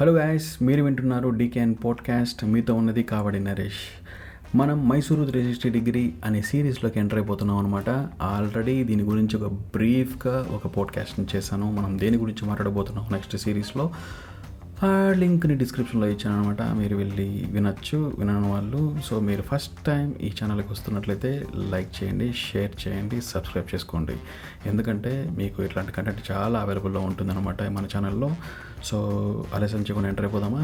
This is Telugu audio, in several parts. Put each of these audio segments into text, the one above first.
హలో గాయస్ మీరు వింటున్నారు డీకేఎన్ పాడ్కాస్ట్ మీతో ఉన్నది కావడి నరేష్. మనం మైసూరు త్రీ సిక్స్టీ డిగ్రీ అనే సిరీస్లోకి ఎంటర్ అయిపోతున్నాం అనమాట ఆల్రెడీ దీని గురించి ఒక బ్రీఫ్గా ఒక పాడ్కాస్ట్ని చేశాను. మనం దేని గురించి మాట్లాడబోతున్నాం నెక్స్ట్ సిరీస్లో ఆ లింక్ని డిస్క్రిప్షన్లో ఇచ్చాను అనమాట మీరు వెళ్ళి వినొచ్చు వినని వాళ్ళు. సో మీరు ఫస్ట్ టైం ఈ ఛానల్కి వస్తున్నట్లయితే లైక్ చేయండి షేర్ చేయండి సబ్స్క్రైబ్ చేసుకోండి. ఎందుకంటే మీకు ఇట్లాంటి కంటెంట్ చాలా అవైలబుల్లో ఉంటుందన్నమాట మన ఛానల్లో సో ఆలస్యం చేయకుండా ఎంటర్ అయిపోదామా?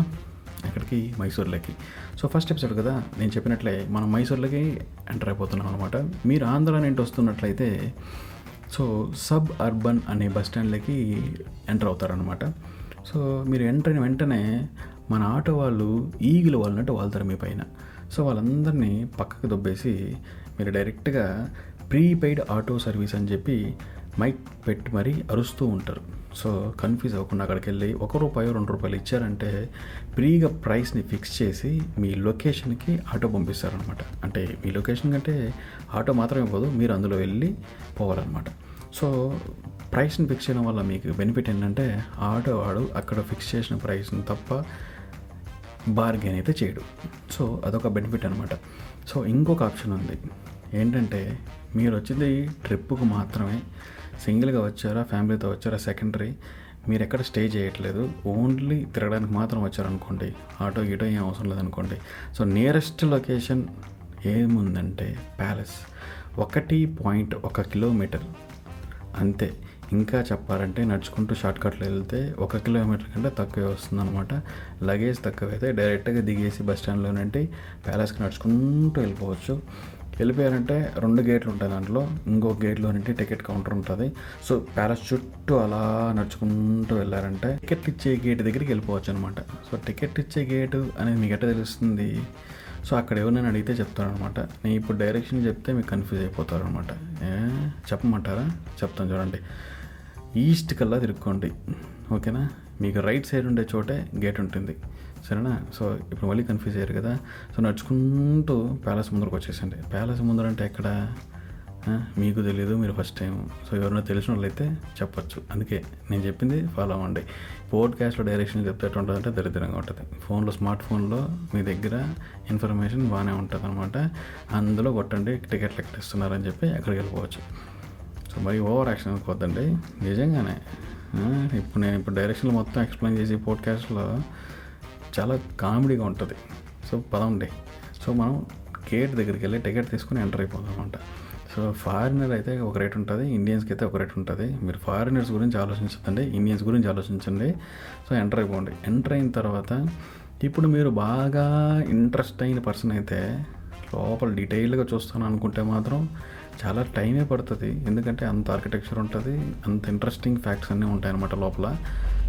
ఎక్కడికి? మైసూర్లోకి. సో ఫస్ట్ ఎపిసోడ్ కదా నేను చెప్పినట్లే మనం మైసూర్లోకి ఎంటర్ అయిపోతున్నాం అనమాట మీరు ఆంధ్ర నుండి వస్తున్నట్లయితే సో సబ్ అర్బన్ అనే బస్ స్టాండ్లోకి ఎంటర్ అవుతారనమాట సో మీరు వెంటనే వెంటనే మన ఆటో వాళ్ళు ఈగిలు వాళ్ళనట్టు వాళ్తారు మీ పైన. సో వాళ్ళందరినీ పక్కకు దొబ్బేసి మీరు డైరెక్ట్గా ప్రీపెయిడ్ ఆటో సర్వీస్ అని చెప్పి మైక్ పెట్టి మరీ అరుస్తూ ఉంటారు. సో కన్ఫ్యూజ్ అవ్వకుండా అక్కడికి వెళ్ళి ఒక రూపాయి రెండు రూపాయలు ఇచ్చారంటే ఫ్రీగా ప్రైస్ని ఫిక్స్ చేసి మీ లొకేషన్కి ఆటో పంపిస్తారనమాట అంటే మీ లొకేషన్ కంటే ఆటో మాత్రమే పోదు మీరు అందులో వెళ్ళి పోవాలన్నమాట. సో ప్రైస్ని ఫిక్స్ చేయడం వల్ల మీకు బెనిఫిట్ ఏంటంటే ఆటో వాడు అక్కడ ఫిక్స్ చేసిన ప్రైస్ని తప్ప బార్గెన్ అయితే చేయడు. సో అదొక బెనిఫిట్ అనమాట సో ఇంకొక ఆప్షన్ ఉంది. ఏంటంటే మీరు వచ్చింది ట్రిప్పుకు మాత్రమే సింగిల్గా వచ్చారా ఫ్యామిలీతో వచ్చారా సెకండరీ మీరు ఎక్కడ స్టే చేయట్లేదు ఓన్లీ తిరగడానికి మాత్రం వచ్చారనుకోండి ఆటో గీటో ఏం అవసరం లేదనుకోండి. సో నియరెస్ట్ లొకేషన్ ఏముందంటే ప్యాలెస్ ఒకటి పాయింట్ ఒక కిలోమీటర్. అంతే. ఇంకా చెప్పాలంటే నడుచుకుంటూ షార్ట్కట్లో వెళ్తే ఒక కిలోమీటర్ కంటే తక్కువే వస్తుంది అనమాట లగేజ్ తక్కువైతే డైరెక్ట్గా దిగేసి బస్ స్టాండ్లోనంటే ప్యాలెస్కి నడుచుకుంటూ వెళ్ళిపోవచ్చు. వెళ్ళిపోయారంటే రెండు గేట్లు ఉంటాయి దాంట్లో. ఇంకో గేట్లో నుండి టికెట్ కౌంటర్ ఉంటుంది. సో ప్యాలెస్ చుట్టూ అలా నడుచుకుంటూ వెళ్ళారంటే టికెట్ ఇచ్చే గేట్ దగ్గరికి వెళ్ళిపోవచ్చు అనమాట సో టికెట్ ఇచ్చే గేటు అనేది మీకు ఎట్లా తెలుస్తుంది? సో అక్కడ ఎవరినైనా అడిగితే చెప్తారనమాట నేను ఇప్పుడు డైరెక్షన్ చెప్తే మీకు కన్ఫ్యూజ్ అయిపోతారు అనమాట చెప్పమంటారా? చెప్తాను చూడండి. ఈస్ట్ కల్లా తిరుక్కోండి. ఓకేనా? మీకు రైట్ సైడ్ ఉండే చోటే గేట్ ఉంటుంది. సరేనా? సో ఇప్పుడు మళ్ళీ కన్ఫ్యూజ్ అయ్యారు కదా. సో నడుచుకుంటూ ప్యాలెస్ ముందరకు వచ్చేసండి ప్యాలెస్ ముందర అంటే ఎక్కడ? మీకు తెలియదు మీరు ఫస్ట్ టైం సో ఎవరైనా తెలిసిన వాళ్ళైతే చెప్పచ్చు. అందుకే నేను చెప్పింది ఫాలో అవ్వండి. పోడ్కాస్ట్లో డైరెక్షన్ చెప్తే ఉంటుందంటే దరిద్రంగా ఉంటుంది. ఫోన్లో స్మార్ట్ ఫోన్లో మీ దగ్గర ఇన్ఫర్మేషన్ బాగానే ఉంటుంది అనమాట అందులో కొట్టండి టికెట్లు ఎక్కడ ఇస్తున్నారని చెప్పి అక్కడికి వెళ్ళిపోవచ్చు. సో మరి ఓవర్ యాక్షన్ అనుకోవద్దండి. నిజంగానే. ఇప్పుడు నేను ఇప్పుడు డైరెక్షన్లు మొత్తం ఎక్స్ప్లెయిన్ చేసి పోడ్కాస్ట్లో చాలా కామెడీగా ఉంటుంది. సో పదండి. సో మనం గేట్ దగ్గరికి వెళ్ళి టికెట్ తీసుకుని ఎంటర్ అయిపోతాం అనమాట సో ఫారినర్ అయితే ఒక రేట్ ఉంటుంది ఇండియన్స్కి అయితే ఒక రేట్ ఉంటుంది. మీరు ఫారినర్స్ గురించి ఆలోచించదండి ఇండియన్స్ గురించి ఆలోచించండి. సో ఎంటర్ అయిపోండి. ఎంటర్ అయిన తర్వాత ఇప్పుడు మీరు బాగా ఇంట్రెస్ట్ అయిన పర్సన్ అయితే లోపల డీటెయిల్గా చూస్తాను అనుకుంటే మాత్రం చాలా టైమే పడుతుంది. ఎందుకంటే అంత ఆర్కిటెక్చర్ ఉంటుంది అంత ఇంట్రెస్టింగ్ ఫ్యాక్ట్స్ అన్నీ ఉంటాయన్నమాట లోపల.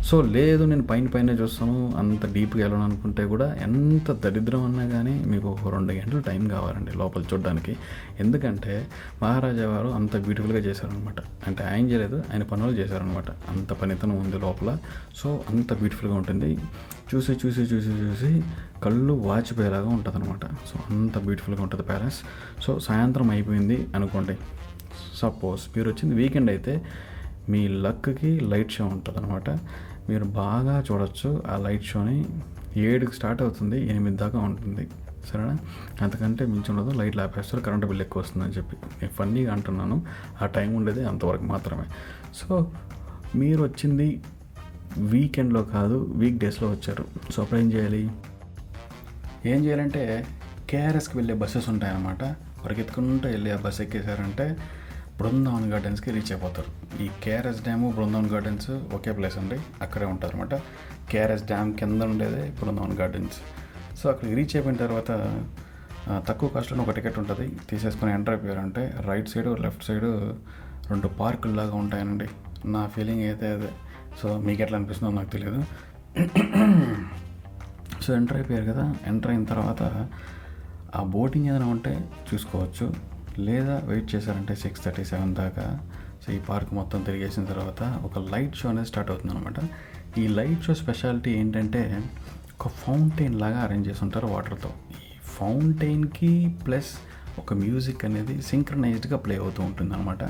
సో లేదు నేను పైన పైన చూస్తాను అంత డీప్గా వెళ్ళను అనుకుంటే కూడా ఎంత దరిద్రం అన్నా కానీ మీకు ఒక రెండు గంటలు టైం కావాలండి లోపల చూడడానికి. ఎందుకంటే మహారాజా వారు అంత బ్యూటిఫుల్గా చేశారనమాట అంటే ఆయన చేయలేదు ఆయన పనులు చేశారనమాట అంత పనితనం ఉంది లోపల. సో అంత బ్యూటిఫుల్గా ఉంటుంది. చూసి చూసి చూసి చూసి కళ్ళు వాచిపోయేలాగా ఉంటుంది అనమాట సో అంత బ్యూటిఫుల్గా ఉంటుంది ప్యాలెస్. సో సాయంత్రం అయిపోయింది అనుకోండి. సపోజ్ మీరు వచ్చింది వీకెండ్ అయితే మీ లక్కి లైట్ షో ఉంటుంది అనమాట మీరు బాగా చూడొచ్చు. ఆ లైట్ షోని ఏడుకి స్టార్ట్ అవుతుంది ఎనిమిది దాకా ఉంటుంది. సరేనా? అంతకంటే మించి ఉండదు. లైట్లు ఆపేస్తారు కరెంటు బిల్ ఎక్కువ వస్తుందని చెప్పి. నేను ఫన్నీగా అంటున్నాను. ఆ టైం ఉండేది అంతవరకు మాత్రమే. సో మీరు వచ్చింది వీకెండ్లో కాదు వీక్ డేస్లో వచ్చారు. సో అప్పుడు ఏం చేయాలి? ఏం చేయాలంటే కేఆర్ఎస్కి వెళ్ళే బస్సెస్ ఉంటాయన్నమాట. పరిగెత్తుకుంటూ వెళ్ళి ఆ బస్ ఎక్కేసారంటే బృందావన్ గార్డెన్స్కి రీచ్ అయిపోతారు. ఈ కేఆర్ఎస్ డ్యాము బృందావన్ గార్డెన్స్ ఒకే ప్లేస్ అండి. అక్కడే ఉంటారు అనమాట కేఆర్ఎస్ డ్యామ్ కింద ఉండేదే బృందావన్ గార్డెన్స్ సో అక్కడికి రీచ్ అయిపోయిన తర్వాత తక్కువ కాస్ట్లో ఒక టికెట్ ఉంటుంది. తీసేసుకొని ఎంటర్ అయిపోయారంటే రైట్ సైడ్ లెఫ్ట్ సైడ్ రెండు పార్కులు లాగా ఉంటాయనండి నా ఫీలింగ్ అయితే అదే. సో మీకు ఎట్లా అనిపిస్తుందో నాకు తెలియదు సో ఎంటర్ అయిపోయారు కదా. ఎంటర్ అయిన తర్వాత ఆ బోటింగ్ ఏదైనా ఉంటే చూసుకోవచ్చు. లేదా వెయిట్ చేశారంటే సిక్స్ థర్టీ సెవెన్ దాకా. సో ఈ పార్క్ మొత్తం తిరిగేసిన తర్వాత ఒక లైట్ షో అనేది స్టార్ట్ అవుతుంది అనమాట ఈ లైట్ షో స్పెషాలిటీ ఏంటంటే ఒక ఫౌంటైన్ లాగా అరేంజ్ చేసి ఉంటారు వాటర్తో ఈ ఫౌంటైన్కి ప్లస్ ఒక మ్యూజిక్ అనేది సింక్రనైజ్డ్గా ప్లే అవుతూ ఉంటుంది అనమాట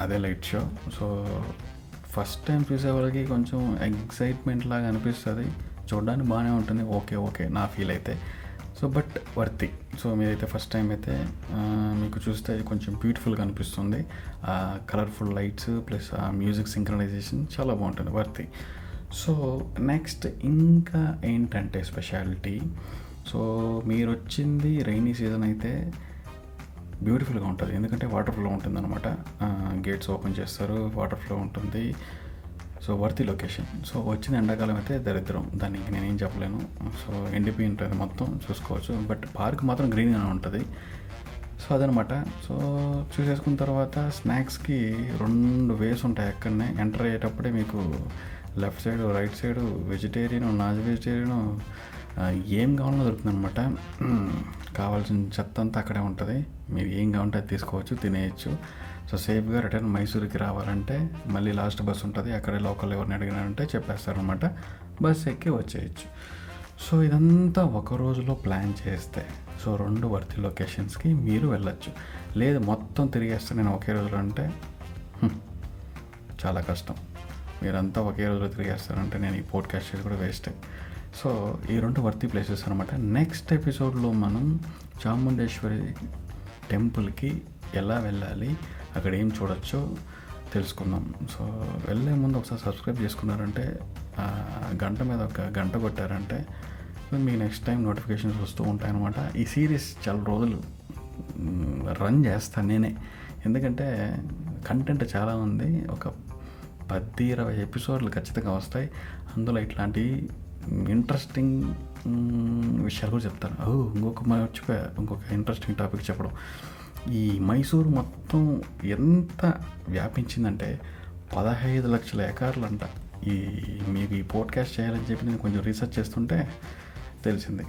అదే light show so first time చూసే వాళ్ళకి కొంచెం ఎగ్జైట్మెంట్ లాగా అనిపిస్తుంది. చూడడానికి బాగానే ఉంటుంది. ఓకే ఓకే నా ఫీల్ అయితే. సో బట్ వర్తి సో మీరైతే ఫస్ట్ టైం అయితే మీకు చూస్తే కొంచెం బ్యూటిఫుల్గా అనిపిస్తుంది. కలర్ఫుల్ లైట్స్ ప్లస్ ఆ మ్యూజిక్ సింక్రనైజేషన్ చాలా బాగుంటుంది వర్తి సో నెక్స్ట్ ఇంకా ఏంటంటే స్పెషాలిటీ? సో మీరు వచ్చింది రైనీ సీజన్ అయితే బ్యూటిఫుల్గా ఉంటుంది. ఎందుకంటే వాటర్ ఫ్లో ఉంటుంది అనమాట గేట్స్ ఓపెన్ చేస్తారు వాటర్ ఫ్లో ఉంటుంది. సో వర్తి లొకేషన్ సో వచ్చిన ఎండాకాలం అయితే దరిద్రం. దాన్ని నేనేం చెప్పలేను. సో ఎండిపోయి ఉంటుంది మొత్తం చూసుకోవచ్చు. బట్ పార్క్ మాత్రం గ్రీన్గానే ఉంటుంది. సో అదనమాట. సో చూసేసుకున్న తర్వాత స్నాక్స్కి రెండు వేస్ ఉంటాయి అక్కడనే. ఎంటర్ అయ్యేటప్పుడే మీకు left side right side vegetarian non vegetarian ఏం కావాలో దొరుకుతుంది అనమాట కావాల్సిన చెత్త అంతా అక్కడే ఉంటుంది. మీరు ఏం కావాలంటే అది తీసుకోవచ్చు తినేయచ్చు. సో సేఫ్గా రిటర్న్ మైసూరుకి రావాలంటే మళ్ళీ లాస్ట్ బస్ ఉంటుంది. అక్కడే లోకల్ ఎవరిని అడిగినారంటే చెప్పేస్తారనమాట బస్ ఎక్కి వచ్చేయచ్చు. సో ఇదంతా ఒక రోజులో ప్లాన్ చేస్తే సో రెండు వర్తి లొకేషన్స్కి మీరు వెళ్ళచ్చు. లేదు మొత్తం తిరిగేస్తే నేను ఒకే రోజులో అంటే చాలా కష్టం. మీరంతా ఒకే రోజులో తిరిగేస్తారంటే నేను ఈ పోడ్కాస్ట్ చేసి కూడా వేస్ట్. సో ఈ రెండు వర్తి ప్లేసెస్ అనమాట నెక్స్ట్ ఎపిసోడ్లో మనం చాముండేశ్వరి టెంపుల్కి ఎలా వెళ్ళాలి? అక్కడ ఏం చూడొచ్చో తెలుసుకుందాం. సో వెళ్ళే ముందు ఒకసారి సబ్స్క్రైబ్ చేసుకున్నారంటే గంట మీద ఒక గంట కొట్టారంటే మీకు నెక్స్ట్ టైం నోటిఫికేషన్స్ వస్తూ ఉంటాయన్నమాట. ఈ సిరీస్ చాలా రోజులు రన్ చేస్తాను నేనే. ఎందుకంటే కంటెంట్ చాలా ఉంది. ఒక పది ఇరవై ఎపిసోడ్లు ఖచ్చితంగా వస్తాయి. అందులో ఇట్లాంటి ఇంట్రెస్టింగ్ విషయాలు కూడా చెప్తాను ఓ ఇంకొక మర్చిపోయా ఇంకొక ఇంట్రెస్టింగ్ టాపిక్ చెప్పడం. ఈ మైసూరు మొత్తం ఎంత వ్యాపించిందంటే పదహైదు లక్షల ఎకరాలు అంట ఈ మీకు ఈ పోడ్కాస్ట్ చేయాలని చెప్పి నేను కొంచెం రీసెర్చ్ చేస్తుంటే తెలిసింది.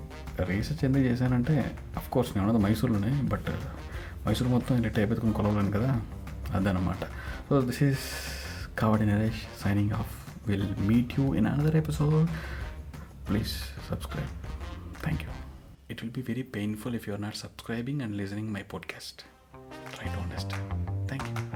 రీసెర్చ్ ఎందుకు చేశానంటే కోర్స్ నేను ఉన్నది మైసూరులోనే బట్ మైసూరు మొత్తం ఇలా టైప్ ఎత్తుకుని కొలవలేను కదా అదనమాట so this is Kavadi Naresh signing off. Will meet you in another episode. Please subscribe. Thank you it will be very painful if you are not subscribing and listening my podcast. Try to understand. Thank you.